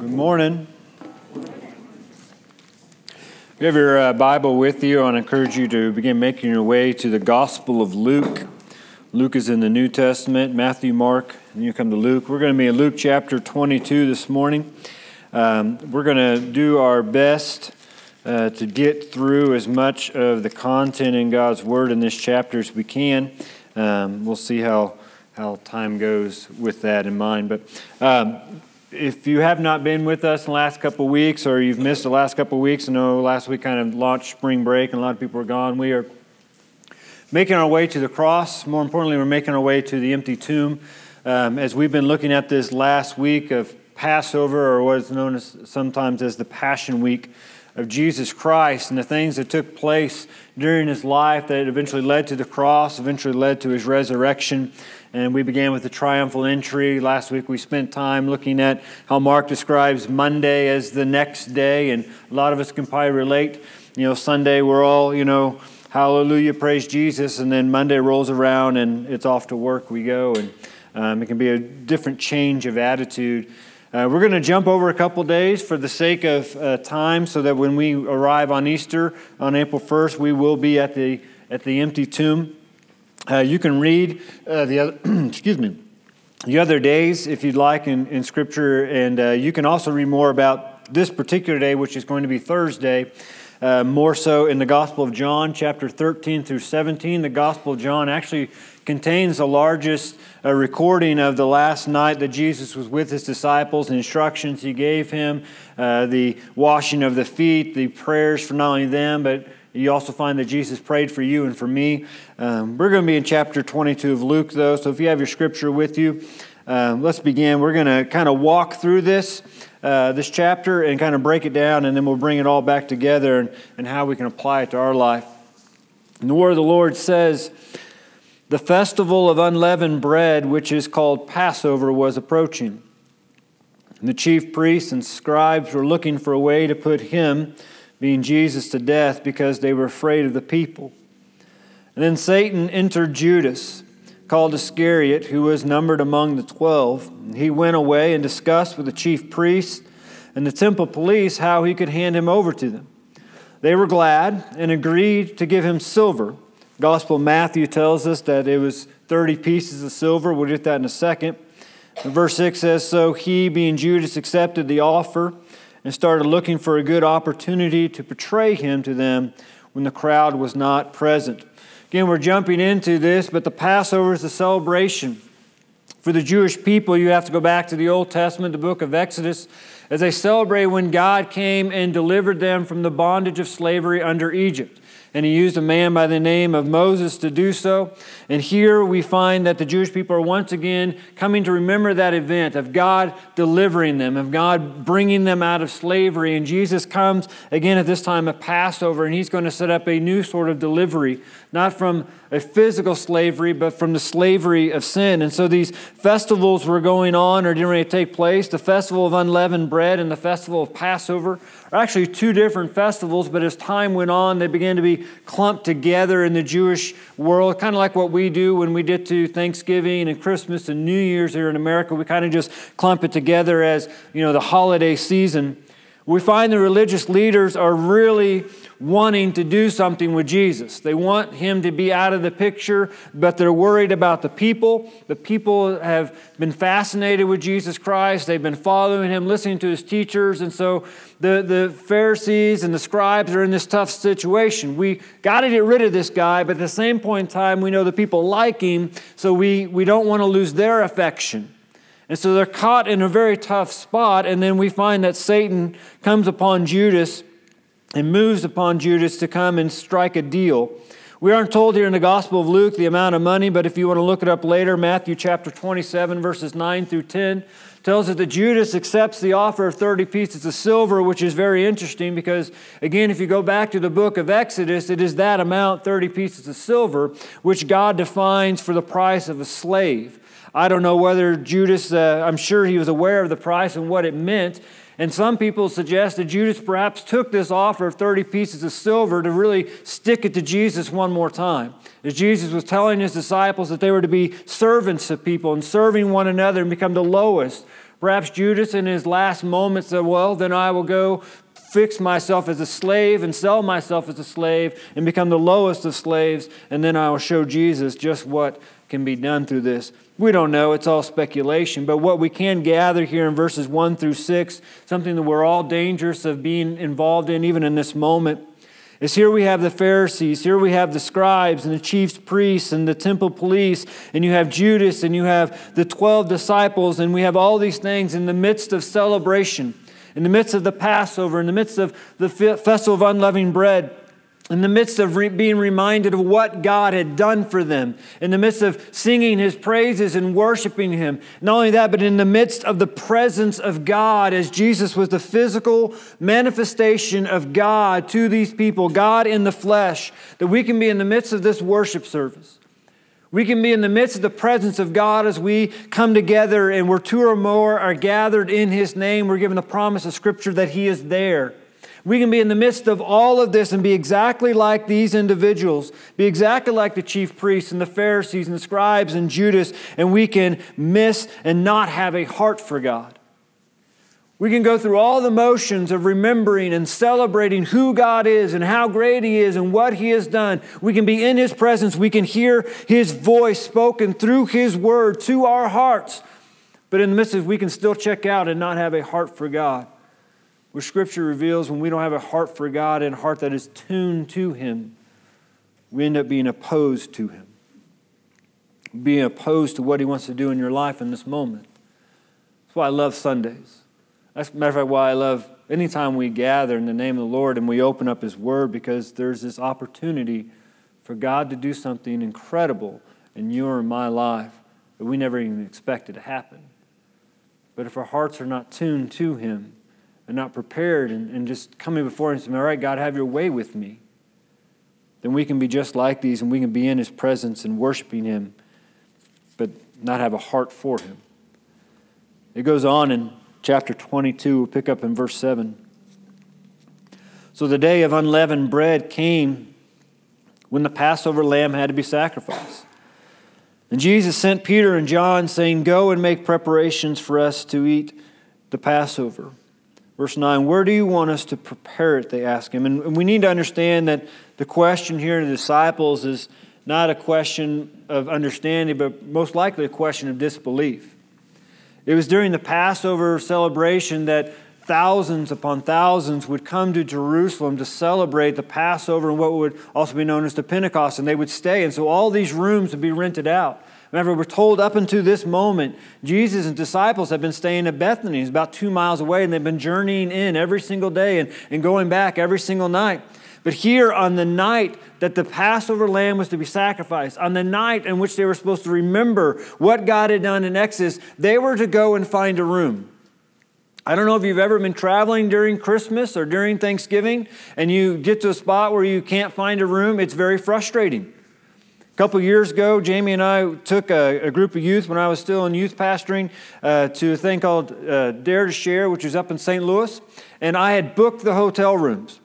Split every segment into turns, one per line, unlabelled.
Good morning. If you have your uh, Bible with you, I encourage you to begin making your way to the Gospel of Luke. Luke is in the New Testament, Matthew, Mark, and you come to Luke. We're going to be in Luke chapter 22 this morning. Um, we're going to do our best uh, to get through as much of the content in God's Word in this chapter as we can. Um, we'll see how, how time goes with that in mind. But um, if you have not been with us in the last couple of weeks or you've missed the last couple of weeks, I know last week kind of launched spring break and a lot of people were gone. We are making our way to the cross. More importantly, we're making our way to the empty tomb. Um, as we've been looking at this last week of Passover, or what is known as sometimes as the Passion Week of Jesus Christ, and the things that took place during his life that eventually led to the cross, eventually led to his resurrection and we began with the triumphal entry. Last week we spent time looking at how Mark describes Monday as the next day, and a lot of us can probably relate. You know, Sunday we're all, you know, hallelujah, praise Jesus, and then Monday rolls around and it's off to work we go, and um, it can be a different change of attitude. Uh, we're going to jump over a couple days for the sake of uh, time so that when we arrive on Easter on April 1st, we will be at the, at the empty tomb. Uh, you can read uh, the other, excuse me, the other days if you'd like in, in Scripture, and uh, you can also read more about this particular day, which is going to be Thursday. Uh, more so in the Gospel of John, chapter 13 through 17. The Gospel of John actually contains the largest uh, recording of the last night that Jesus was with his disciples, the instructions he gave him, uh, the washing of the feet, the prayers for not only them, but you also find that Jesus prayed for you and for me. Um, we're going to be in chapter 22 of Luke, though, so if you have your scripture with you, um, let's begin. We're going to kind of walk through this, uh, this chapter and kind of break it down, and then we'll bring it all back together and, and how we can apply it to our life. And the word of the Lord says, The festival of unleavened bread, which is called Passover, was approaching. And the chief priests and scribes were looking for a way to put him being Jesus to death because they were afraid of the people. And then Satan entered Judas, called Iscariot, who was numbered among the twelve. He went away and discussed with the chief priests and the temple police how he could hand him over to them. They were glad and agreed to give him silver. Gospel Matthew tells us that it was 30 pieces of silver. We'll get that in a second. And verse 6 says So he, being Judas, accepted the offer and started looking for a good opportunity to portray him to them when the crowd was not present. Again, we're jumping into this, but the Passover is a celebration. For the Jewish people, you have to go back to the Old Testament, the book of Exodus, as they celebrate when God came and delivered them from the bondage of slavery under Egypt and he used a man by the name of Moses to do so. And here we find that the Jewish people are once again coming to remember that event of God delivering them, of God bringing them out of slavery. And Jesus comes again at this time of Passover, and he's going to set up a new sort of delivery, not from a physical slavery, but from the slavery of sin. And so these festivals were going on or didn't really take place. The festival of unleavened bread and the festival of Passover are actually two different festivals, but as time went on, they began to be clumped together in the Jewish world, kind of like what we do when we get to Thanksgiving and Christmas and New Year's here in America. We kind of just clump it together as, you know, the holiday season. We find the religious leaders are really wanting to do something with Jesus. They want him to be out of the picture, but they're worried about the people. The people have been fascinated with Jesus Christ. They've been following him, listening to his teachers. And so the, the Pharisees and the scribes are in this tough situation. We got to get rid of this guy, but at the same point in time, we know the people like him, so we, we don't want to lose their affection. And so they're caught in a very tough spot. And then we find that Satan comes upon Judas and moves upon Judas to come and strike a deal. We aren't told here in the Gospel of Luke the amount of money, but if you want to look it up later, Matthew chapter 27, verses 9 through 10 tells us that Judas accepts the offer of 30 pieces of silver, which is very interesting because, again, if you go back to the book of Exodus, it is that amount, 30 pieces of silver, which God defines for the price of a slave. I don't know whether Judas, uh, I'm sure he was aware of the price and what it meant, and some people suggest that Judas perhaps took this offer of 30 pieces of silver to really stick it to Jesus one more time. As Jesus was telling his disciples that they were to be servants of people and serving one another and become the lowest Perhaps Judas, in his last moments, said, Well, then I will go fix myself as a slave and sell myself as a slave and become the lowest of slaves, and then I will show Jesus just what can be done through this. We don't know, it's all speculation, but what we can gather here in verses 1 through 6, something that we're all dangerous of being involved in, even in this moment, is here we have the Pharisees, here we have the scribes and the chief priests and the temple police, and you have Judas and you have the 12 disciples, and we have all these things in the midst of celebration in the midst of the Passover, in the midst of the festival of unleavened bread, in the midst of re- being reminded of what God had done for them, in the midst of singing his praises and worshiping him. Not only that, but in the midst of the presence of God, as Jesus was the physical manifestation of God to these people, God in the flesh, that we can be in the midst of this worship service. We can be in the midst of the presence of God as we come together and where two or more are gathered in His name. We're given the promise of Scripture that He is there. We can be in the midst of all of this and be exactly like these individuals, be exactly like the chief priests and the Pharisees and the scribes and Judas, and we can miss and not have a heart for God. We can go through all the motions of remembering and celebrating who God is and how great He is and what He has done. We can be in His presence. We can hear His voice spoken through His word to our hearts. But in the midst of we can still check out and not have a heart for God. Where Scripture reveals when we don't have a heart for God and a heart that is tuned to Him, we end up being opposed to Him, being opposed to what He wants to do in your life in this moment. That's why I love Sundays. That's, a matter of fact, why I love anytime we gather in the name of the Lord and we open up His Word because there's this opportunity for God to do something incredible in your and my life that we never even expected to happen. But if our hearts are not tuned to Him and not prepared and, and just coming before Him and saying, All right, God, have your way with me, then we can be just like these and we can be in His presence and worshiping Him, but not have a heart for Him. It goes on in chapter 22. We'll pick up in verse 7. So the day of unleavened bread came when the Passover lamb had to be sacrificed. And Jesus sent Peter and John, saying, Go and make preparations for us to eat the Passover. Verse 9, where do you want us to prepare it? They ask him. And we need to understand that the question here to the disciples is not a question of understanding, but most likely a question of disbelief. It was during the Passover celebration that thousands upon thousands would come to Jerusalem to celebrate the Passover and what would also be known as the Pentecost, and they would stay. And so all these rooms would be rented out. Remember, we're told up until this moment, Jesus and disciples have been staying at Bethany. It's about two miles away, and they've been journeying in every single day and, and going back every single night. But here, on the night that the Passover lamb was to be sacrificed, on the night in which they were supposed to remember what God had done in Exodus, they were to go and find a room. I don't know if you've ever been traveling during Christmas or during Thanksgiving and you get to a spot where you can't find a room. It's very frustrating. Couple years ago, Jamie and I took a, a, group of youth when I was still in youth pastoring uh, to a thing called uh, Dare to Share, which was up in St. Louis. And I had booked the hotel rooms.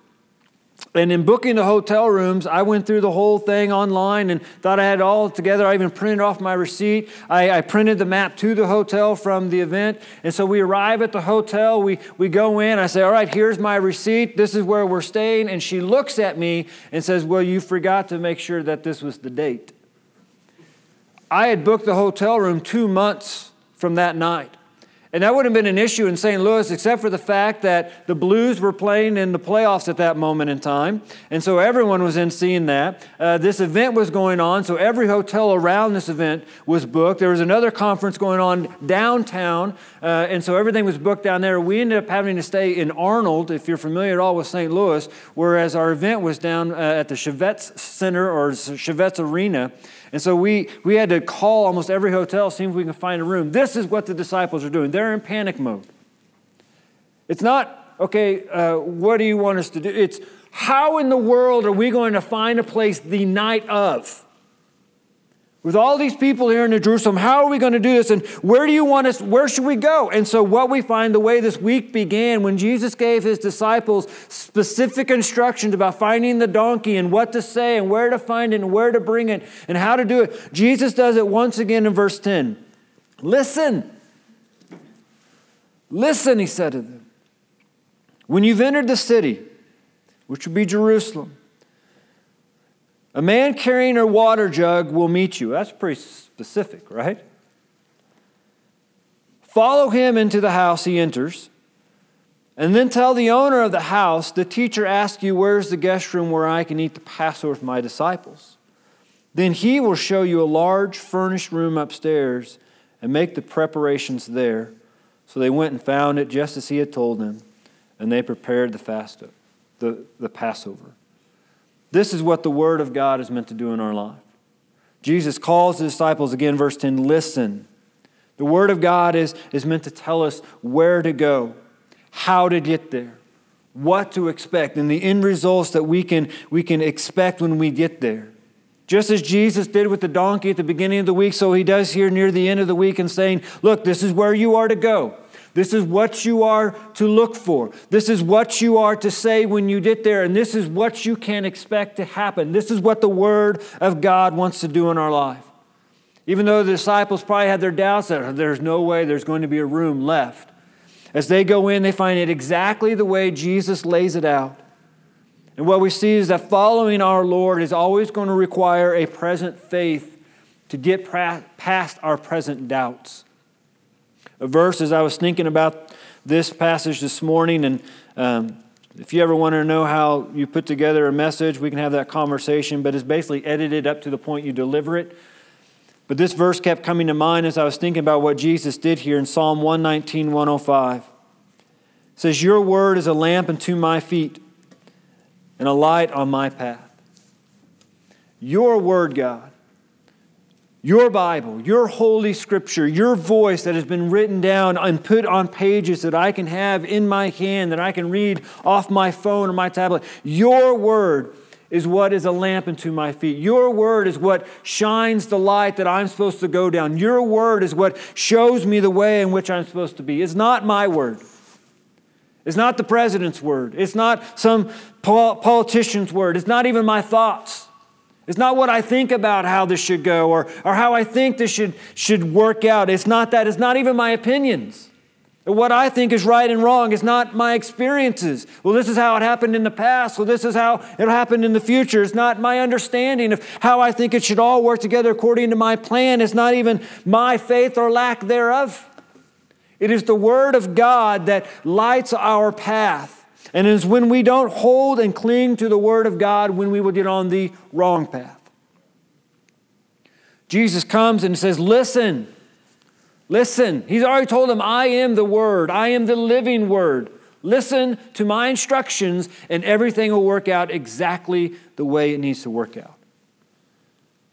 And in booking the hotel rooms, I went through the whole thing online and thought I had it all together. I even printed off my receipt. I, I, printed the map to the hotel from the event. And so we arrive at the hotel. We, we go in. I say, All right, here's my receipt. This is where we're staying. And she looks at me and says, Well, you forgot to make sure that this was the date. I had booked the hotel room two months from that night. And that wouldn't have been an issue in St. Louis except for the fact that the Blues were playing in the playoffs at that moment in time. And so everyone was in seeing that. Uh, this event was going on, so every hotel around this event was booked. There was another conference going on downtown, uh, and so everything was booked down there. We ended up having to stay in Arnold, if you're familiar at all with St. Louis, whereas our event was down uh, at the Chaifetz Center or Chaifetz Arena. And so we, we had to call almost every hotel, see if we can find a room. This is what the disciples are doing. They're in panic mode. It's not, okay, uh, what do you want us to do? It's how in the world are we going to find a place the night of? With all these people here in Jerusalem, how are we going to do this? And where do you want us? Where should we go? And so, what we find the way this week began when Jesus gave his disciples specific instructions about finding the donkey and what to say and where to find it and where to bring it and how to do it, Jesus does it once again in verse 10. Listen. Listen, he said to them. When you've entered the city, which would be Jerusalem, a man carrying a water jug will meet you. That's pretty specific, right? Follow him into the house he enters, and then tell the owner of the house, the teacher asks you, Where's the guest room where I can eat the Passover with my disciples? Then he will show you a large furnished room upstairs and make the preparations there. So they went and found it just as he had told them, and they prepared the fast, the, the Passover. This is what the Word of God is meant to do in our life. Jesus calls the disciples again, verse 10 listen. The Word of God is, is meant to tell us where to go, how to get there, what to expect, and the end results that we can, we can expect when we get there. Just as Jesus did with the donkey at the beginning of the week, so he does here near the end of the week and saying, Look, this is where you are to go. This is what you are to look for. This is what you are to say when you get there. And this is what you can expect to happen. This is what the Word of God wants to do in our life. Even though the disciples probably had their doubts that there's no way there's going to be a room left. As they go in, they find it exactly the way Jesus lays it out. And what we see is that following our Lord is always going to require a present faith to get past our present doubts a verse as I was thinking about this passage this morning. And um, if you ever want to know how you put together a message, we can have that conversation, but it's basically edited up to the point you deliver it. But this verse kept coming to mind as I was thinking about what Jesus did here in Psalm 119, 105. It says, Your word is a lamp unto my feet and a light on my path. Your word, God, your Bible, your holy scripture, your voice that has been written down and put on pages that I can have in my hand, that I can read off my phone or my tablet. Your word is what is a lamp unto my feet. Your word is what shines the light that I'm supposed to go down. Your word is what shows me the way in which I'm supposed to be. It's not my word. It's not the president's word. It's not some politician's word. It's not even my thoughts. It's not what I think about how this should go or, or how I think this should, should work out. It's not that. It's not even my opinions. What I think is right and wrong is not my experiences. Well, this is how it happened in the past. Well, this is how it'll happen in the future. It's not my understanding of how I think it should all work together according to my plan. It's not even my faith or lack thereof. It is the Word of God that lights our path and it's when we don't hold and cling to the Word of God when we will get on the wrong path. Jesus comes and says, Listen, listen. He's already told them, I am the Word, I am the living Word. Listen to my instructions, and everything will work out exactly the way it needs to work out.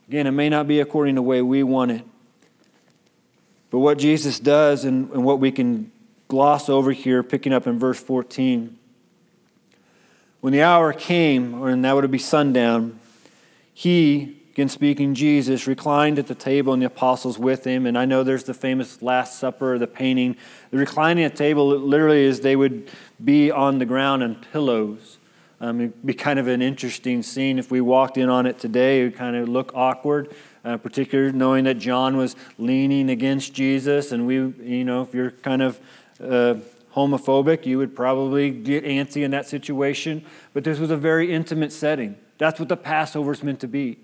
Again, it may not be according to the way we want it. But what Jesus does, and, and what we can gloss over here, picking up in verse 14, when the hour came, and that would be sundown, he, again speaking Jesus, reclined at the table and the apostles with him. And I know there's the famous Last Supper, the painting. The reclining at the table literally is they would be on the ground on pillows. Um, it'd be kind of an interesting scene if we walked in on it today. It would kind of look awkward, uh, particularly knowing that John was leaning against Jesus, and we, you know, if you're kind of uh, homophobic, you would probably get antsy in that situation. But this was a very intimate setting. That's what the Passover is meant to be.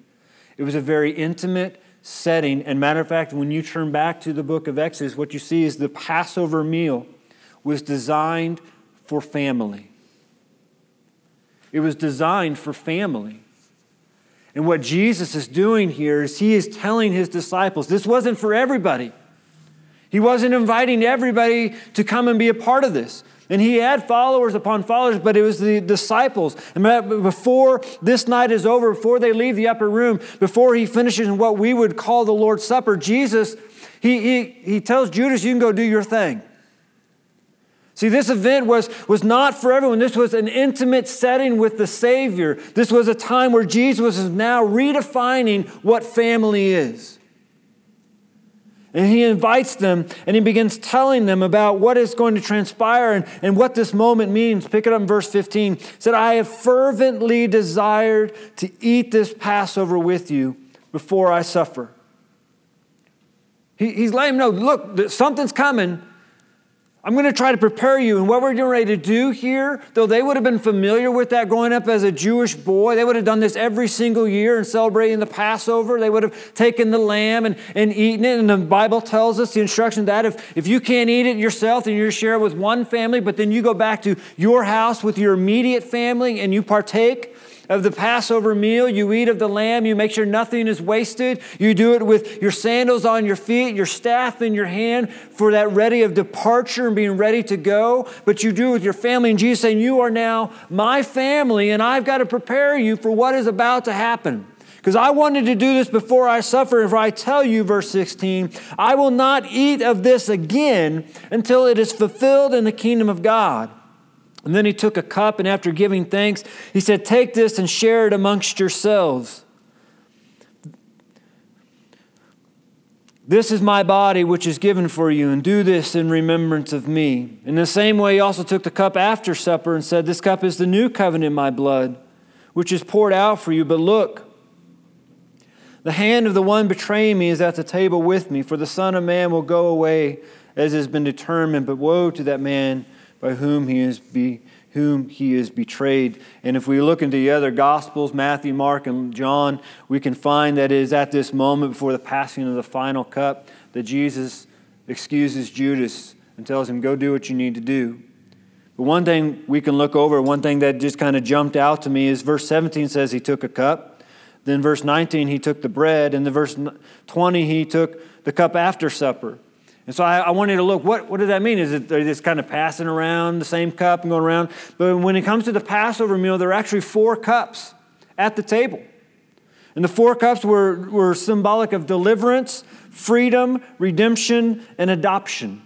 It was a very intimate setting. And matter of fact, when you turn back to the book of Exodus, what you see is the Passover meal was designed for family. It was designed for family. And what Jesus is doing here is he is telling his disciples this wasn't for everybody. He wasn't inviting everybody to come and be a part of this. And he had followers upon followers, but it was the disciples. And before this night is over, before they leave the upper room, before he finishes what we would call the Lord's Supper, Jesus, he, he, he tells Judas, You can go do your thing. See, this event was, was not for everyone. This was an intimate setting with the Savior. This was a time where Jesus is now redefining what family is. And he invites them and he begins telling them about what is going to transpire and, and what this moment means. Pick it up in verse 15. It said, I have fervently desired to eat this Passover with you before I suffer. He, he's letting them know, look, something's coming. I'm going to try to prepare you. And what we're getting ready to do here, though they would have been familiar with that growing up as a Jewish boy, they would have done this every single year in celebrating the Passover. They would have taken the lamb and, and eaten it. And the Bible tells us the instruction that if, if you can't eat it yourself, then you share it with one family, but then you go back to your house with your immediate family and you partake of the Passover meal. You eat of the lamb. You make sure nothing is wasted. You do it with your sandals on your feet, your staff in your hand for that ready of departure and being ready to go. But you do it with your family. And Jesus saying, You are now my family, and I've got to prepare you for what is about to happen. Because I wanted to do this before I suffer. If I tell you, verse 16, I will not eat of this again until it is fulfilled in the kingdom of God. And then he took a cup, and after giving thanks, he said, Take this and share it amongst yourselves. This is my body, which is given for you, and do this in remembrance of me. In the same way, he also took the cup after supper and said, This cup is the new covenant in my blood, which is poured out for you. But look, the hand of the one betraying me is at the table with me, for the Son of Man will go away as has been determined, but woe to that man by whom he is be, whom he is betrayed. And if we look into the other gospels, Matthew, Mark, and John, we can find that it is at this moment before the passing of the final cup that Jesus excuses Judas and tells him, Go do what you need to do. But one thing we can look over, one thing that just kind of jumped out to me is verse 17 says he took a cup. Then verse 19, he took the bread. And the verse 20, he took the cup after supper. And so I, I, wanted to look, what, what does that mean? Is it they're just kind of passing around the same cup and going around? But when it comes to the Passover meal, there are actually four cups at the table. And the four cups were, were symbolic of deliverance, freedom, redemption, and adoption.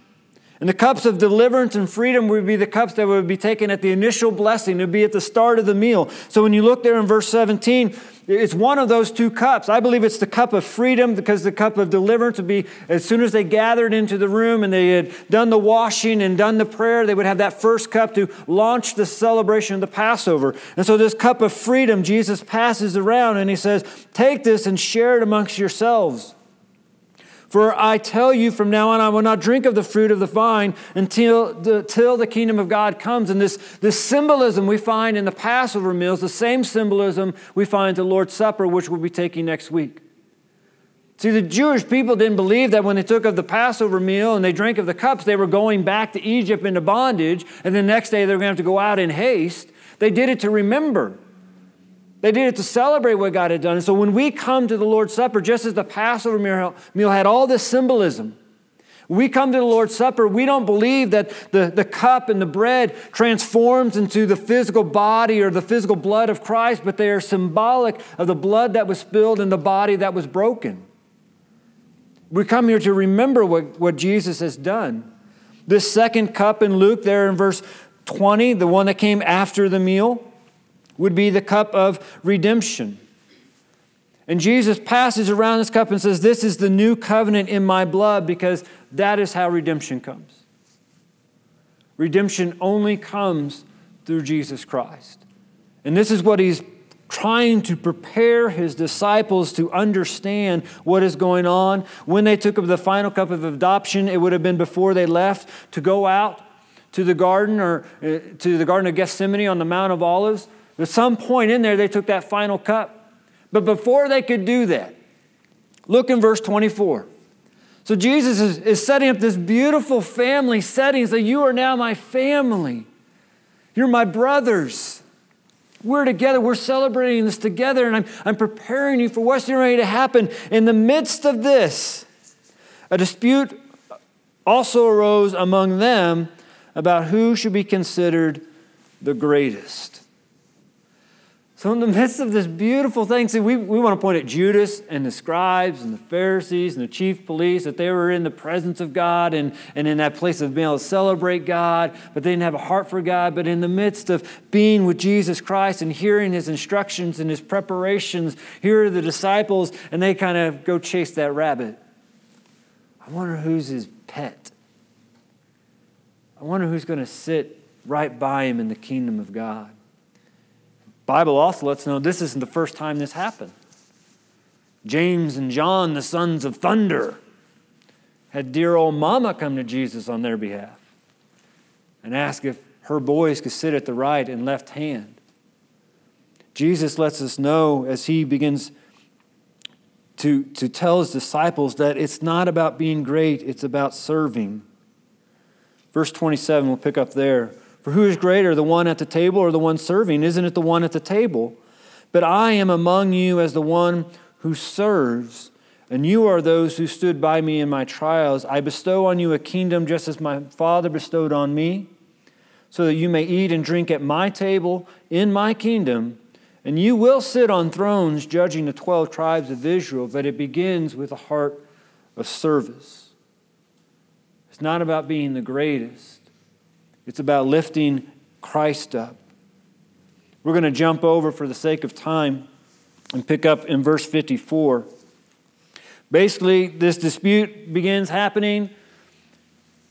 And the cups of deliverance and freedom would be the cups that would be taken at the initial blessing. It would be at the start of the meal. So when you look there in verse 17, it's one of those two cups. I believe it's the cup of freedom because the cup of deliverance would be as soon as they gathered into the room and they had done the washing and done the prayer, they would have that first cup to launch the celebration of the Passover. And so, this cup of freedom, Jesus passes around and he says, Take this and share it amongst yourselves. For I tell you from now on, I will not drink of the fruit of the vine until the, till the kingdom of God comes. And this, this symbolism we find in the Passover meals, the same symbolism we find the Lord's Supper, which we'll be taking next week. See, the Jewish people didn't believe that when they took of the Passover meal and they drank of the cups, they were going back to Egypt into bondage, and the next day they were going to have to go out in haste. They did it to remember. They did it to celebrate what God had done. And so when we come to the Lord's Supper, just as the Passover meal had all this symbolism, we come to the Lord's Supper, we don't believe that the, the cup and the bread transforms into the physical body or the physical blood of Christ, but they are symbolic of the blood that was spilled and the body that was broken. We come here to remember what, what Jesus has done. This second cup in Luke, there in verse 20, the one that came after the meal, would be the cup of redemption. And Jesus passes around this cup and says, This is the new covenant in my blood because that is how redemption comes. Redemption only comes through Jesus Christ. And this is what he's trying to prepare his disciples to understand what is going on. When they took up the final cup of adoption, it would have been before they left to go out to the garden or uh, to the Garden of Gethsemane on the Mount of Olives. At some point in there, they took that final cup. But before they could do that, look in verse 24. So Jesus is, is setting up this beautiful family setting. So you are now my family. You're my brothers. We're together. We're celebrating this together, and I'm, I'm preparing you for what's ready to happen. In the midst of this, a dispute also arose among them about who should be considered the greatest. So, in the midst of this beautiful thing, see, we, we want to point at Judas and the scribes and the Pharisees and the chief police that they were in the presence of God and, and in that place of being able to celebrate God, but they didn't have a heart for God. But in the midst of being with Jesus Christ and hearing his instructions and his preparations, here are the disciples, and they kind of go chase that rabbit. I wonder who's his pet. I wonder who's going to sit right by him in the kingdom of God. Bible also lets us know this isn't the first time this happened. James and John, the sons of thunder, had dear old mama come to Jesus on their behalf. and ask if her boys could sit at the right and left hand. Jesus lets us know as he begins to, to tell his disciples that it's not about being great, it's about serving. Verse 27, we'll pick up there. For who is greater, the one at the table or the one serving? Isn't it the one at the table? But I am among you as the one who serves, and you are those who stood by me in my trials. I bestow on you a kingdom just as my Father bestowed on me, so that you may eat and drink at my table in my kingdom. And you will sit on thrones judging the 12 tribes of Israel, but it begins with a heart of service. It's not about being the greatest, it's about lifting Christ up. We're going to jump over for the sake of time and pick up in verse 54. Basically, this dispute begins happening.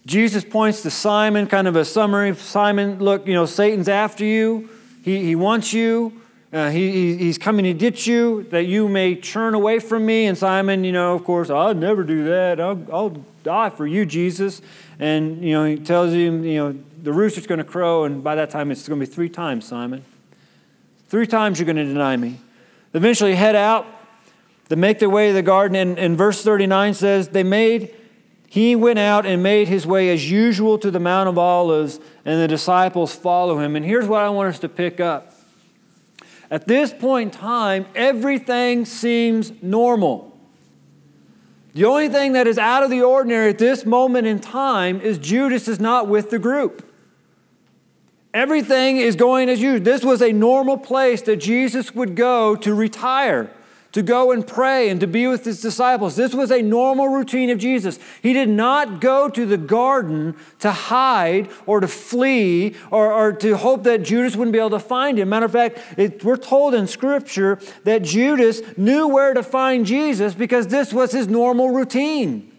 Jesus points to Simon, kind of a summary. Simon, look, you know, Satan's after you. He, he wants you. Uh, he, he's coming to get you that you may churn away from me. And Simon, you know, of course, I'll never do that. I'll, I'll die for you, Jesus. And, you know, he tells him, you know, the rooster's going to crow, and by that time it's going to be three times, Simon. Three times you're going to deny me. They eventually head out. They make their way to the garden, and, and verse 39 says, They made, he went out and made his way as usual to the Mount of Olives, and the disciples follow him. And here's what I want us to pick up at this point in time, everything seems normal. The only thing that is out of the ordinary at this moment in time is Judas is not with the group. Everything is going as usual. This was a normal place that Jesus would go to retire to go and pray and to be with his disciples. This was a normal routine of Jesus. He did not go to the garden to hide or to flee or, or to hope that Judas wouldn't be able to find him. Matter of fact, it, we're told in Scripture that Judas knew where to find Jesus because this was his normal routine.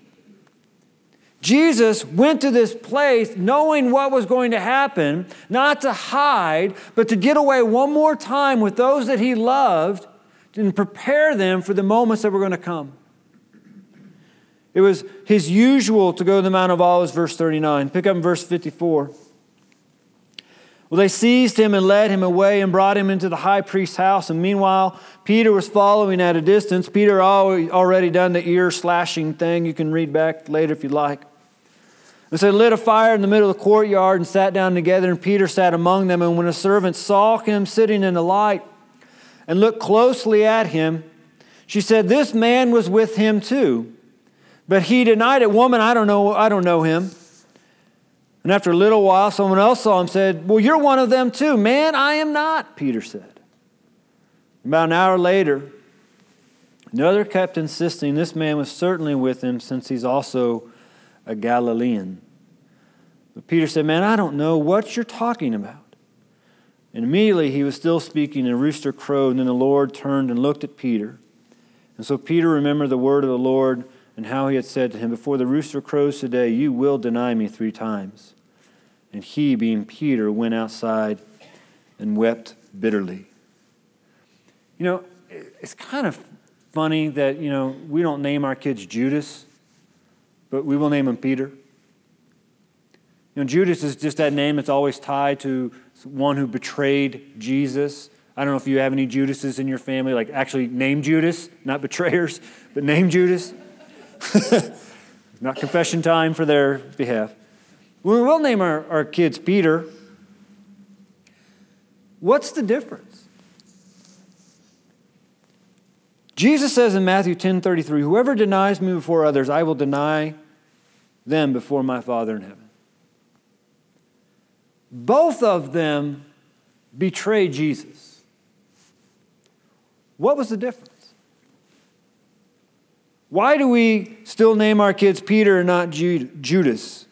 Jesus went to this place knowing what was going to happen, not to hide, but to get away one more time with those that he loved and prepare them for the moments that were going to come. It was his usual to go to the Mount of Olives, verse 39. Pick up in verse 54. Well, they seized him and led him away and brought him into the high priest's house. And meanwhile, Peter was following at a distance. Peter already done the ear slashing thing. You can read back later if you'd like. And so they lit a fire in the middle of the courtyard and sat down together, and Peter sat among them. And when a servant saw him sitting in the light, and looked closely at him, she said, This man was with him too. But he denied it. Woman, I don't know, I don't know him. And after a little while, someone else saw him and said, Well, you're one of them too. Man, I am not, Peter said. About an hour later, another kept insisting this man was certainly with him since he's also a Galilean. But Peter said, Man, I don't know what you're talking about. And immediately he was still speaking, and a rooster crowed, and then the Lord turned and looked at Peter. And so Peter remembered the word of the Lord and how he had said to him, Before the rooster crows today, you will deny me three times. And he, being Peter, went outside and wept bitterly. You know, it's kind of funny that, you know, we don't name our kids Judas, but we will name him Peter. You know, Judas is just that name that's always tied to one who betrayed Jesus. I don't know if you have any Judases in your family, like actually name Judas, not betrayers, but name Judas. not confession time for their behalf. We will name our, our kids Peter. What's the difference? Jesus says in Matthew 10 33, Whoever denies me before others, I will deny them before my Father in heaven. Both of them betrayed Jesus. What was the difference? Why do we still name our kids Peter and not Judas?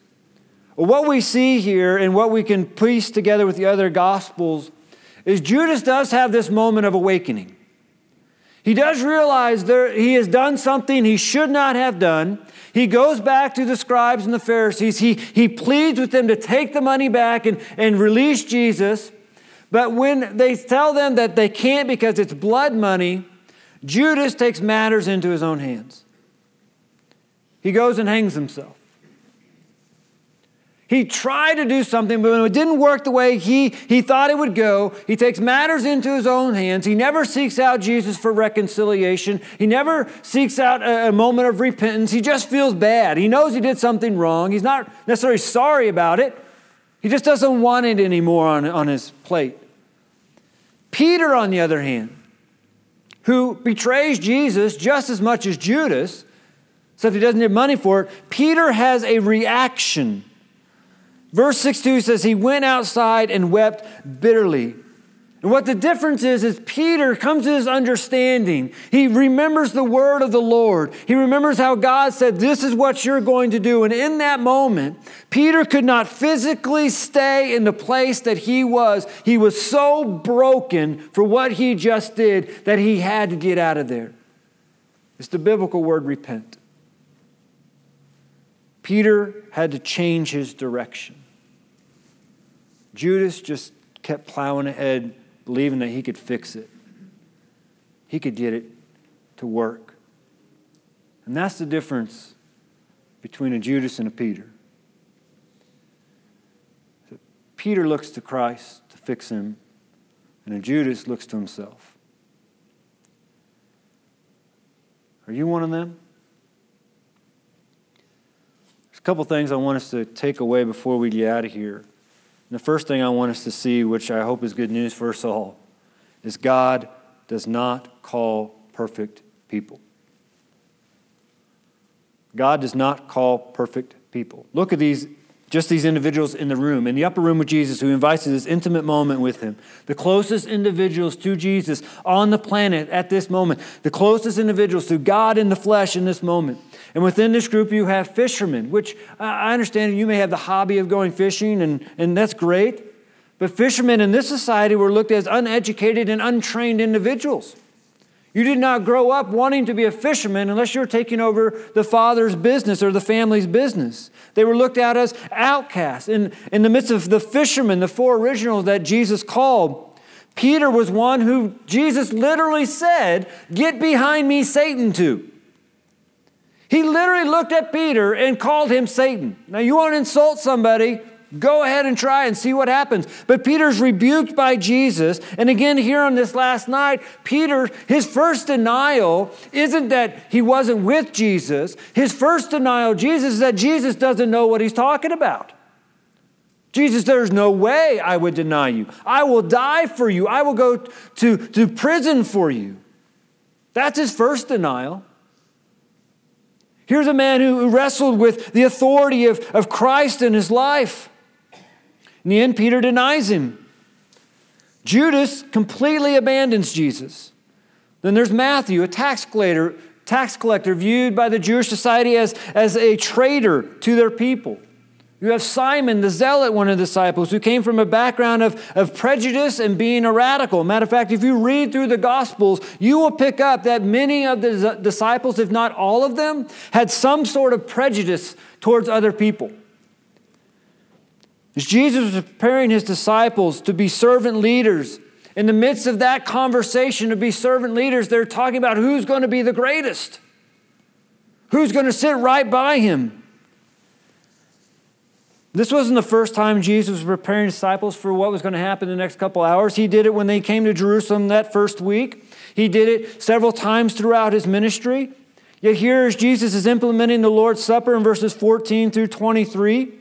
What we see here and what we can piece together with the other gospels is Judas does have this moment of awakening. He does realize there, he has done something he should not have done. He goes back to the scribes and the Pharisees. He, he pleads with them to take the money back and, and release Jesus. But when they tell them that they can't because it's blood money, Judas takes matters into his own hands. He goes and hangs himself. He tried to do something, but when it didn't work the way he, he thought it would go, he takes matters into his own hands. He never seeks out Jesus for reconciliation. He never seeks out a, a moment of repentance. He just feels bad. He knows he did something wrong. He's not necessarily sorry about it. He just doesn't want it anymore on, on his plate. Peter, on the other hand, who betrays Jesus just as much as Judas, except he doesn't need money for it, Peter has a reaction Verse 62 says, He went outside and wept bitterly. And what the difference is, is Peter comes to his understanding. He remembers the word of the Lord. He remembers how God said, This is what you're going to do. And in that moment, Peter could not physically stay in the place that he was. He was so broken for what he just did that he had to get out of there. It's the biblical word repent. Peter had to change his direction. Judas just kept plowing ahead, believing that he could fix it. He could get it to work. And that's the difference between a Judas and a Peter. Peter looks to Christ to fix him, and a Judas looks to himself. Are you one of them? There's a couple things I want us to take away before we get out of here. And the first thing I want us to see, which I hope is good news for us all, is God does not call perfect people. God does not call perfect people. Look at these, just these individuals in the room, in the upper room with Jesus, who invites this intimate moment with him. The closest individuals to Jesus on the planet at this moment, the closest individuals to God in the flesh in this moment. And within this group, you have fishermen, which I understand you may have the hobby of going fishing, and, and that's great. But fishermen in this society were looked at as uneducated and untrained individuals. You did not grow up wanting to be a fisherman unless you were taking over the father's business or the family's business. They were looked at as outcasts. In, in the midst of the fishermen, the four originals that Jesus called, Peter was one who Jesus literally said, Get behind me, Satan, to. He literally looked at Peter and called him Satan. Now, you want to insult somebody, go ahead and try and see what happens. But Peter's rebuked by Jesus. And again, here on this last night, Peter, his first denial isn't that he wasn't with Jesus. His first denial, Jesus, is that Jesus doesn't know what he's talking about. Jesus, there's no way I would deny you. I will die for you. I will go to, to prison for you. That's his first denial. Here's a man who wrestled with the authority of, of Christ in his life. In the end, Peter denies him. Judas completely abandons Jesus. Then there's Matthew, a tax collector, tax collector viewed by the Jewish society as, as a traitor to their people. You have Simon the Zealot, one of the disciples, who came from a background of, of prejudice and being a radical. Matter of fact, if you read through the Gospels, you will pick up that many of the disciples, if not all of them, had some sort of prejudice towards other people. As Jesus was preparing his disciples to be servant leaders, in the midst of that conversation to be servant leaders, they're talking about who's going to be the greatest, who's going to sit right by him. This wasn't the first time Jesus was preparing disciples for what was going to happen in the next couple hours. He did it when they came to Jerusalem that first week. He did it several times throughout his ministry. Yet here as Jesus is implementing the Lord's Supper in verses 14 through 23,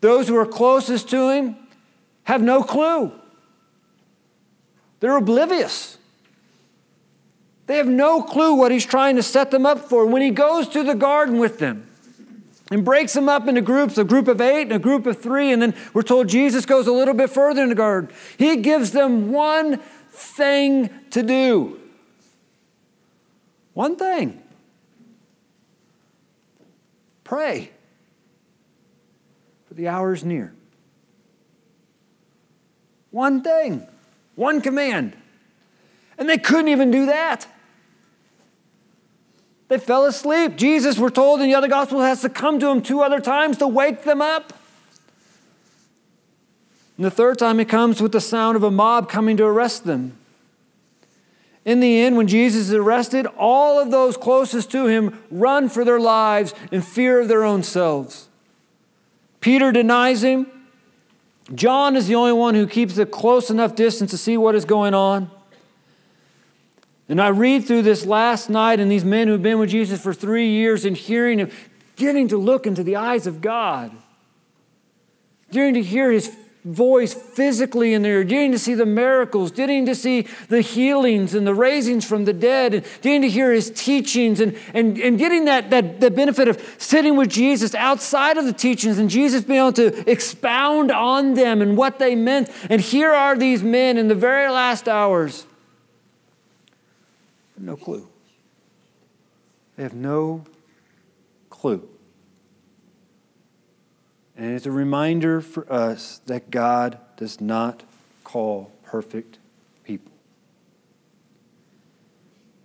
those who are closest to him have no clue. They're oblivious. They have no clue what he's trying to set them up for. When he goes to the garden with them, and breaks them up into groups a group of eight and a group of three. And then we're told Jesus goes a little bit further in the garden. He gives them one thing to do. One thing pray, the hour is near. One thing, one command. And they couldn't even do that. They fell asleep. Jesus, we're told in the other gospel, has to come to them two other times to wake them up. And the third time, he comes with the sound of a mob coming to arrest them. In the end, when Jesus is arrested, all of those closest to him run for their lives in fear of their own selves. Peter denies him. John is the only one who keeps a close enough distance to see what is going on. And I read through this last night, and these men who've been with Jesus for three years and hearing him, getting to look into the eyes of God, getting to hear his voice physically in there, getting to see the miracles, getting to see the healings and the raisings from the dead, and getting to hear his teachings, and, and, and getting that, that the benefit of sitting with Jesus outside of the teachings and Jesus being able to expound on them and what they meant. And here are these men in the very last hours. No clue. They have no clue. And it's a reminder for us that God does not call perfect people.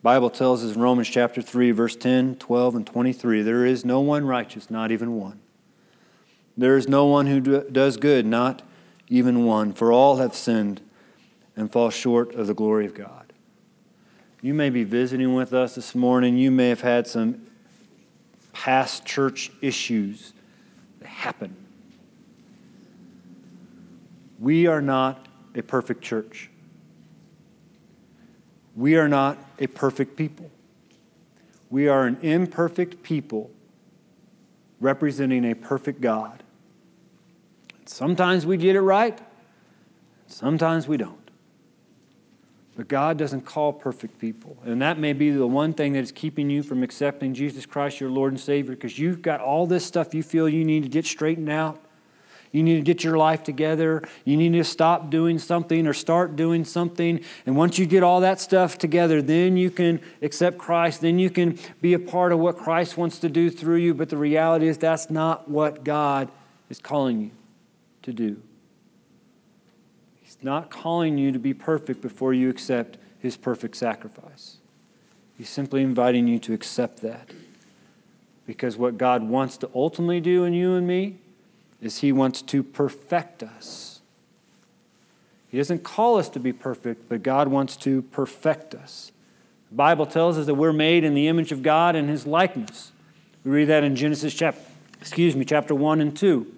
Bible tells us in Romans chapter 3 verse 10, 12 and 23, there is no one righteous, not even one. There is no one who does good, not even one, for all have sinned and fall short of the glory of God. You may be visiting with us this morning. You may have had some past church issues that happened. We are not a perfect church. We are not a perfect people. We are an imperfect people representing a perfect God. Sometimes we get it right, sometimes we don't. But God doesn't call perfect people. And that may be the one thing that is keeping you from accepting Jesus Christ, your Lord and Savior, because you've got all this stuff you feel you need to get straightened out. You need to get your life together. You need to stop doing something or start doing something. And once you get all that stuff together, then you can accept Christ. Then you can be a part of what Christ wants to do through you. But the reality is, that's not what God is calling you to do. He's not calling you to be perfect before you accept His perfect sacrifice. He's simply inviting you to accept that. Because what God wants to ultimately do in you and me is He wants to perfect us. He doesn't call us to be perfect, but God wants to perfect us. The Bible tells us that we're made in the image of God and His likeness. We read that in Genesis chapter, excuse me, chapter 1 and 2.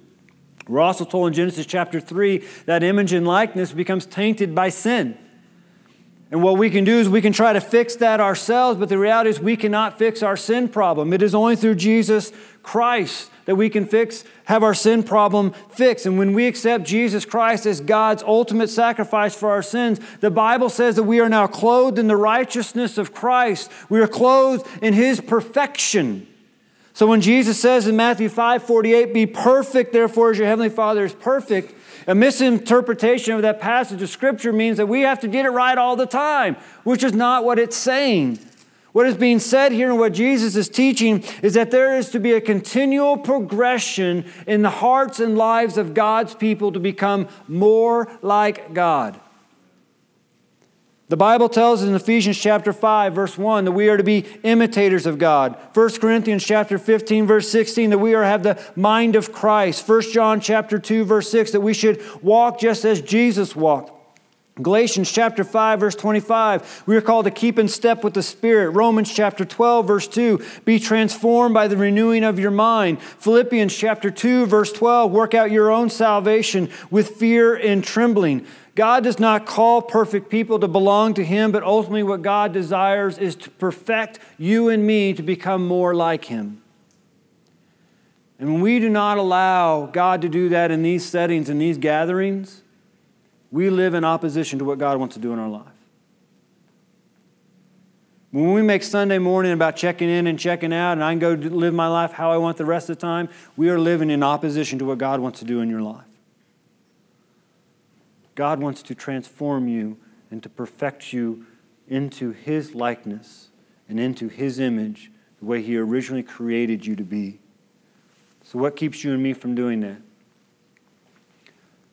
We're also told in Genesis chapter 3 that image and likeness becomes tainted by sin. And what we can do is we can try to fix that ourselves, but the reality is we cannot fix our sin problem. It is only through Jesus Christ that we can fix, have our sin problem fixed. And when we accept Jesus Christ as God's ultimate sacrifice for our sins, the Bible says that we are now clothed in the righteousness of Christ. We are clothed in His perfection. So when Jesus says in Matthew 5 48, be perfect, therefore, as your heavenly Father is perfect, a misinterpretation of that passage of Scripture means that we have to get it right all the time, which is not what it's saying. What is being said here and what Jesus is teaching is that there is to be a continual progression in the hearts and lives of God's people to become more like God. The Bible tells us in Ephesians chapter 5 verse 1 that we are to be imitators of God. 1 Corinthians chapter 15 verse 16 that we are have the mind of Christ. 1 John chapter 2 verse 6 that we should walk just as Jesus walked. Galatians chapter 5 verse 25, we are called to keep in step with the Spirit. Romans chapter 12 verse 2, be transformed by the renewing of your mind. Philippians chapter 2 verse 12, work out your own salvation with fear and trembling. God does not call perfect people to belong to Him, but ultimately what God desires is to perfect you and me to become more like Him. And when we do not allow God to do that in these settings, in these gatherings, we live in opposition to what God wants to do in our life. When we make Sunday morning about checking in and checking out, and I can go live my life how I want the rest of the time, we are living in opposition to what God wants to do in your life. God wants to transform you and to perfect you into His likeness and into His image, the way He originally created you to be. So, what keeps you and me from doing that?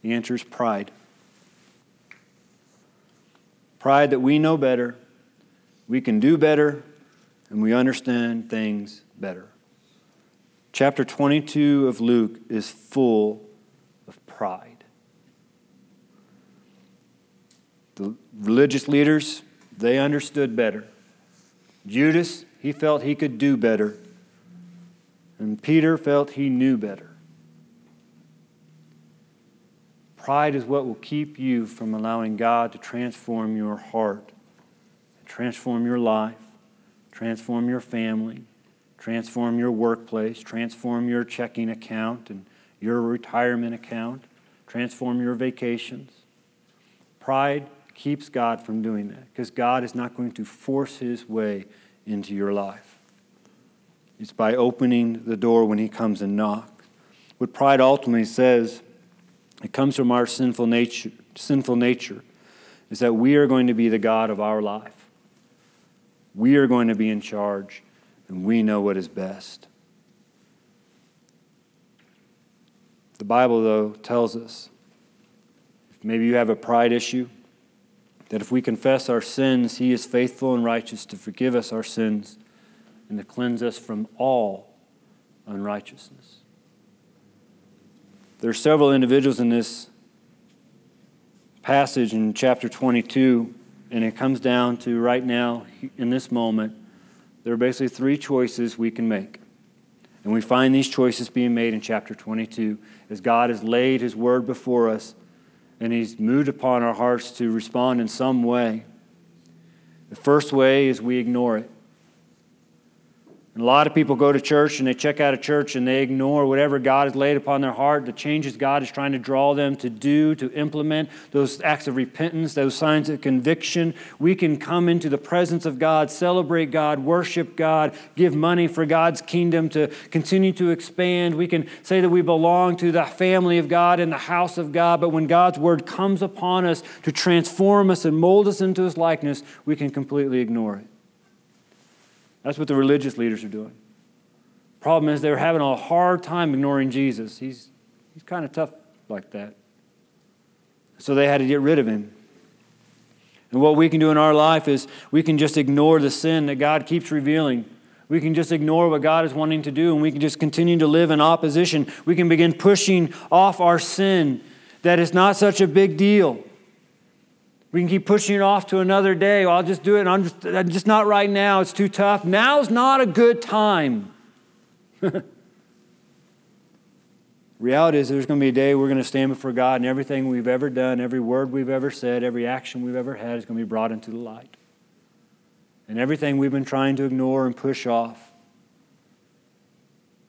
The answer is pride. Pride that we know better, we can do better, and we understand things better. Chapter 22 of Luke is full of pride. The religious leaders, they understood better. Judas, he felt he could do better. And Peter felt he knew better.
Pride is what will keep you from allowing God to transform your heart, transform your life, transform your family, transform your workplace, transform your checking account and your retirement account, transform your vacations. Pride keeps God from doing that because God is not going to force his way into your life. It's by opening the door when he comes and knocks. What pride ultimately says, it comes from our sinful nature, sinful nature, is that we are going to be the God of our life. We are going to be in charge, and we know what is best. The Bible, though, tells us maybe you have a pride issue, that if we confess our sins, He is faithful and righteous to forgive us our sins and to cleanse us from all unrighteousness. There are several individuals in this passage in chapter 22, and it comes down to right now, in this moment, there are basically three choices we can make. And we find these choices being made in chapter 22 as God has laid His word before us and He's moved upon our hearts to respond in some way. The first way is we ignore it. And a lot of people go to church and they check out of church and they ignore whatever God has laid upon their heart, the changes God is trying to draw them to do, to implement, those acts of repentance, those signs of conviction. We can come into the presence of God, celebrate God, worship God, give money for God's kingdom to continue to expand. We can say that we belong to the family of God and the house of God, but when God's word comes upon us to transform us and mold us into his likeness, we can completely ignore it. That's what the religious leaders are doing. Problem is, they're having a hard time ignoring Jesus. He's, he's kind of tough like that. So they had to get rid of him. And what we can do in our life is we can just ignore the sin that God keeps revealing. We can just ignore what God is wanting to do, and we can just continue to live in opposition. We can begin pushing off our sin that is not such a big deal. We can keep pushing it off to another day. Well, I'll just do it. I'm just, I'm just not right now. It's too tough. Now's not a good time. Reality is, there's going to be a day we're going to stand before God, and everything we've ever done, every word we've ever said, every action we've ever had is going to be brought into the light. And everything we've been trying to ignore and push off.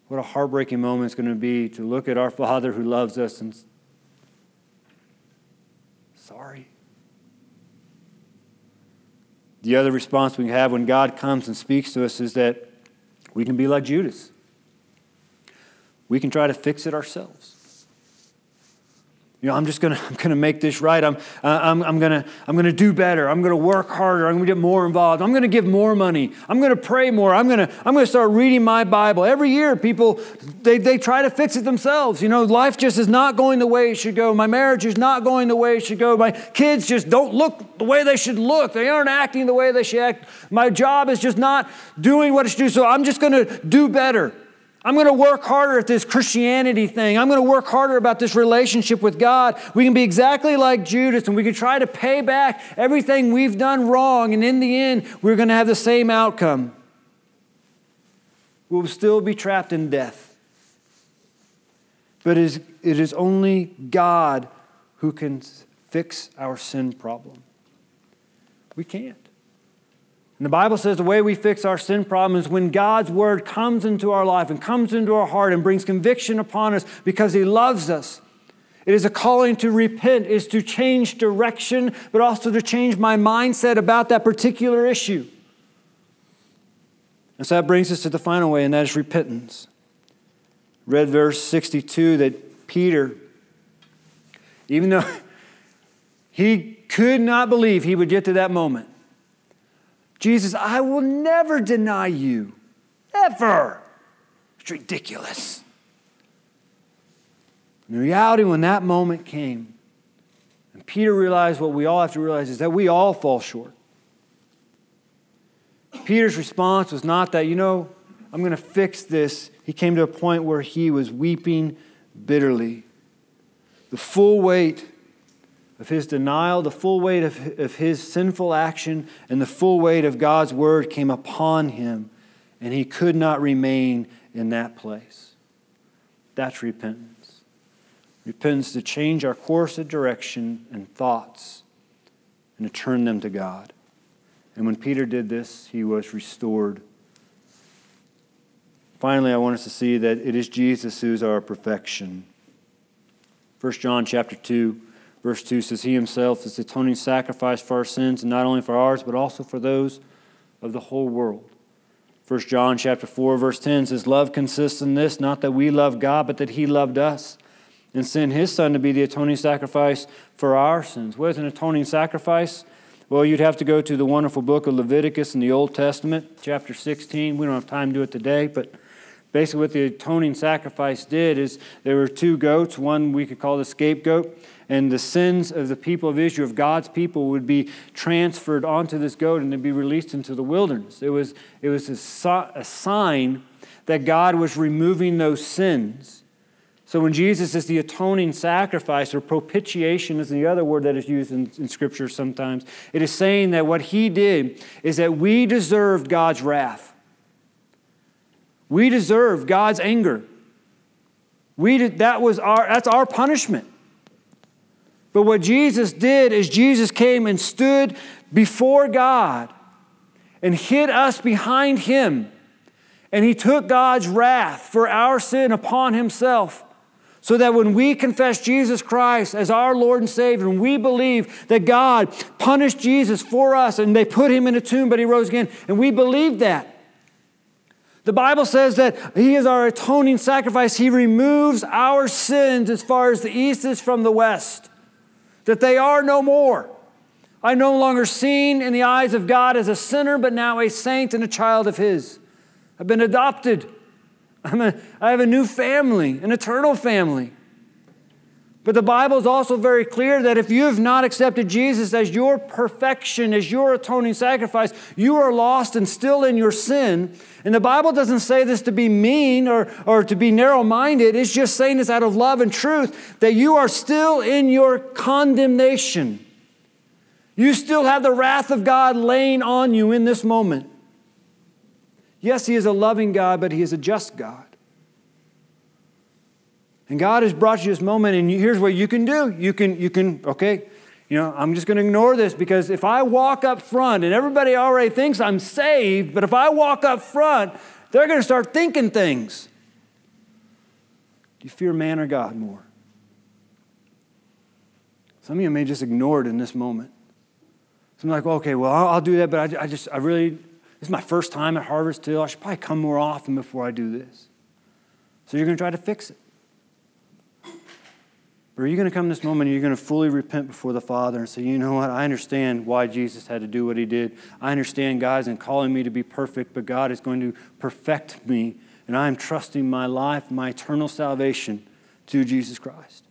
What a heartbreaking moment it's going to be to look at our Father who loves us and sorry. The other response we have when God comes and speaks to us is that we can be like Judas. We can try to fix it ourselves. You know, I'm just gonna, I'm gonna make this right. I'm, uh, I'm, I'm gonna, I'm gonna do better. I'm gonna work harder. I'm gonna get more involved. I'm gonna give more money. I'm gonna pray more. I'm gonna, I'm gonna start reading my Bible. Every year, people, they, they try to fix it themselves. You know, life just is not going the way it should go. My marriage is not going the way it should go. My kids just don't look the way they should look. They aren't acting the way they should act. My job is just not doing what it should do. So I'm just gonna do better. I'm going to work harder at this Christianity thing. I'm going to work harder about this relationship with God. We can be exactly like Judas and we can try to pay back everything we've done wrong. And in the end, we're going to have the same outcome. We'll still be trapped in death. But it is, it is only God who can fix our sin problem. We can't. And the Bible says the way we fix our sin problem is when God's word comes into our life and comes into our heart and brings conviction upon us because he loves us. It is a calling to repent, is to change direction, but also to change my mindset about that particular issue. And so that brings us to the final way, and that is repentance. Read verse 62 that Peter, even though he could not believe he would get to that moment, Jesus, I will never deny you. Ever. It's ridiculous. In reality, when that moment came, and Peter realized what we all have to realize is that we all fall short. Peter's response was not that, you know, I'm going to fix this. He came to a point where he was weeping bitterly. The full weight of his denial, the full weight of, of his sinful action, and the full weight of God's word came upon him, and he could not remain in that place. That's repentance. Repentance to change our course of direction and thoughts and to turn them to God. And when Peter did this, he was restored. Finally, I want us to see that it is Jesus who's our perfection. 1 John chapter 2, verse 2 says, He himself is the atoning sacrifice for our sins, and not only for ours, but also for those of the whole world. 1 John chapter 4, verse 10 says, Love consists in this, not that we love God, but that He loved us and sent His Son to be the atoning sacrifice for our sins. What is an atoning sacrifice? Well, you'd have to go to the wonderful book of Leviticus in the Old Testament, chapter 16. We don't have time to do it today, but basically what the atoning sacrifice did is there were two goats, one we could call the scapegoat, and the sins of the people of Israel, of God's people, would be transferred onto this goat and they'd be released into the wilderness. It was, it was a, a sign that God was removing those sins. So when Jesus is the atoning sacrifice, or propitiation is the other word that is used in, in Scripture sometimes, it is saying that what he did is that we deserved God's wrath. We deserved God's anger. We did, that was our, that's our punishment. But what Jesus did is Jesus came and stood before God and hid us behind him. And he took God's wrath for our sin upon himself. So that when we confess Jesus Christ as our Lord and Savior, and we believe that God punished Jesus for us and they put him in a tomb, but he rose again, and we believe that. The Bible says that he is our atoning sacrifice. He removes our sins as far as the east is from the west that they are no more. I'm no longer seen in the eyes of God as a sinner, but now a saint and a child of His. I've been adopted. I'm a, I have a new family, an eternal family. But the Bible is also very clear that if you have not accepted Jesus as your perfection, as your atoning sacrifice, you are lost and still in your sin. And the Bible doesn't say this to be mean or, or to be narrow minded. It's just saying this out of love and truth that you are still in your condemnation. You still have the wrath of God laying on you in this moment. Yes, He is a loving God, but He is a just God. And God has brought you this moment, and here's what you can do. You can, you can, okay, you know, I'm just going to ignore this because if I walk up front and everybody already thinks I'm saved, but if I walk up front, they're going to start thinking things. Do you fear man or God more? Some of you may just ignore it in this moment. Some like, okay, well, I'll, I'll do that, but I, I, just, I really, this is my first time at Harvest Hill. I should probably come more often before I do this. So you're going to try to fix it. Or are you going to come this moment and you're going to fully repent before the Father and say, you know what? I understand why Jesus had to do what he did. I understand God isn't calling me to be perfect, but God is going to perfect me. And I am trusting my life, my eternal salvation to Jesus Christ.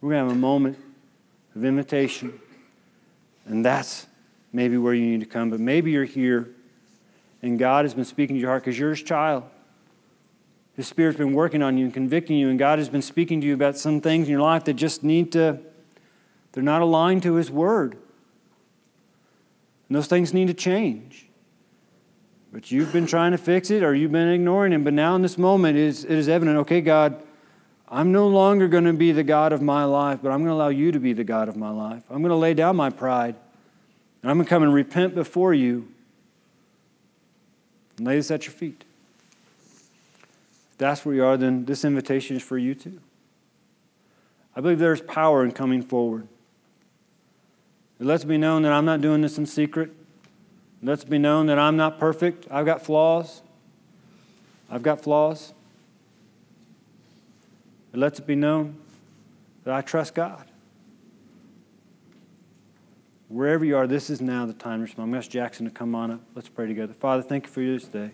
We're going to have a moment of invitation. And that's maybe where you need to come. But maybe you're here and God has been speaking to your heart because you're his child. His Spirit's been working on you and convicting you, and God has been speaking to you about some things in your life that just need to, they're not aligned to His Word. And those things need to change. But you've been trying to fix it or you've been ignoring Him. But now in this moment, it is, it is evident okay, God, I'm no longer going to be the God of my life, but I'm going to allow you to be the God of my life. I'm going to lay down my pride, and I'm going to come and repent before you and lay this at your feet that's where you are, then this invitation is for you too. I believe there's power in coming forward. It lets me know that I'm not doing this in secret. It lets me know that I'm not perfect. I've got flaws. I've got flaws. It lets it be known that I trust God. Wherever you are, this is now the time to respond. I'm going to ask Jackson to come on up. Let's pray together. Father, thank you for this day.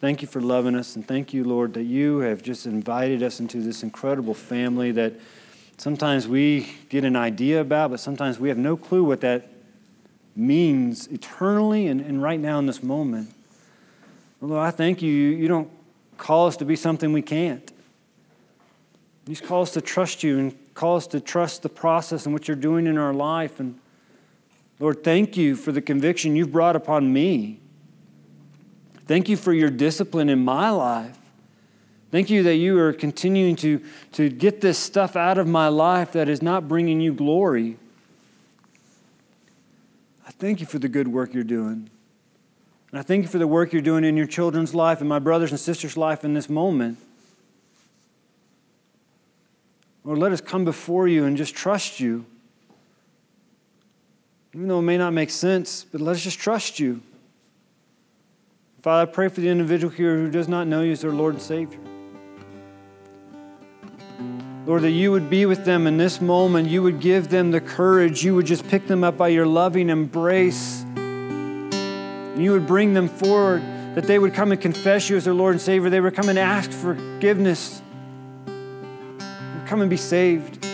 Thank you for loving us, and thank you, Lord, that you have just invited us into this incredible family that sometimes we get an idea about, but sometimes we have no clue what that means eternally and, and right now in this moment. Lord, I thank you. You don't call us to be something we can't. You just call us to trust you and call us to trust the process and what you're doing in our life. And Lord, thank you for the conviction you've brought upon me Thank you for your discipline in my life. Thank you that you are continuing to, to get this stuff out of my life that is not bringing you glory. I thank you for the good work you're doing. And I thank you for the work you're doing in your children's life and my brothers and sisters' life in this moment. Lord, let us come before you and just trust you. Even though it may not make sense, but let us just trust you. Father, I pray for the individual here who does not know you as their Lord and Savior. Lord, that you would be with them in this moment. You would give them the courage. You would just pick them up by your loving embrace. And you would bring them forward, that they would come and confess you as their Lord and Savior. They would come and ask forgiveness. Come and be saved.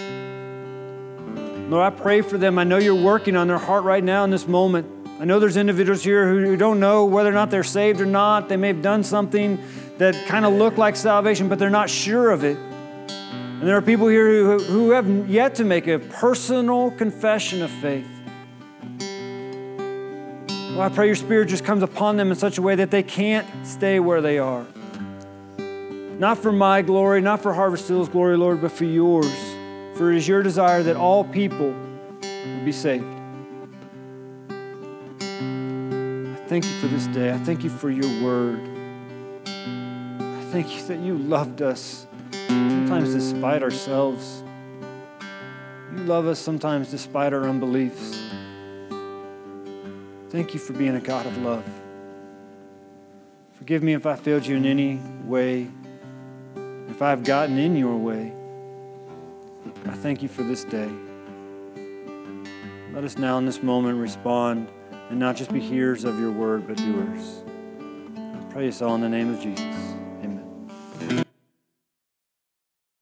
Lord, I pray for them. I know you're working on their heart right now in this moment. I know there's individuals here who don't know whether or not they're saved or not. They may have done something that kind of looked like salvation, but they're not sure of it. And there are people here who, who have yet to make a personal confession of faith. Well, I pray your spirit just comes upon them in such a way that they can't stay where they are. Not for my glory, not for Harvest Hill's glory, Lord, but for yours. For it is your desire that all people be saved. Thank you for this day. I thank you for your word. I thank you that you loved us sometimes despite ourselves. You love us sometimes despite our unbeliefs. Thank you for being a God of love. Forgive me if I failed you in any way, if I've gotten in your way. I thank you for this day. Let us now in this moment respond and not just be hearers of your word, but doers. I pray this all in the name of Jesus.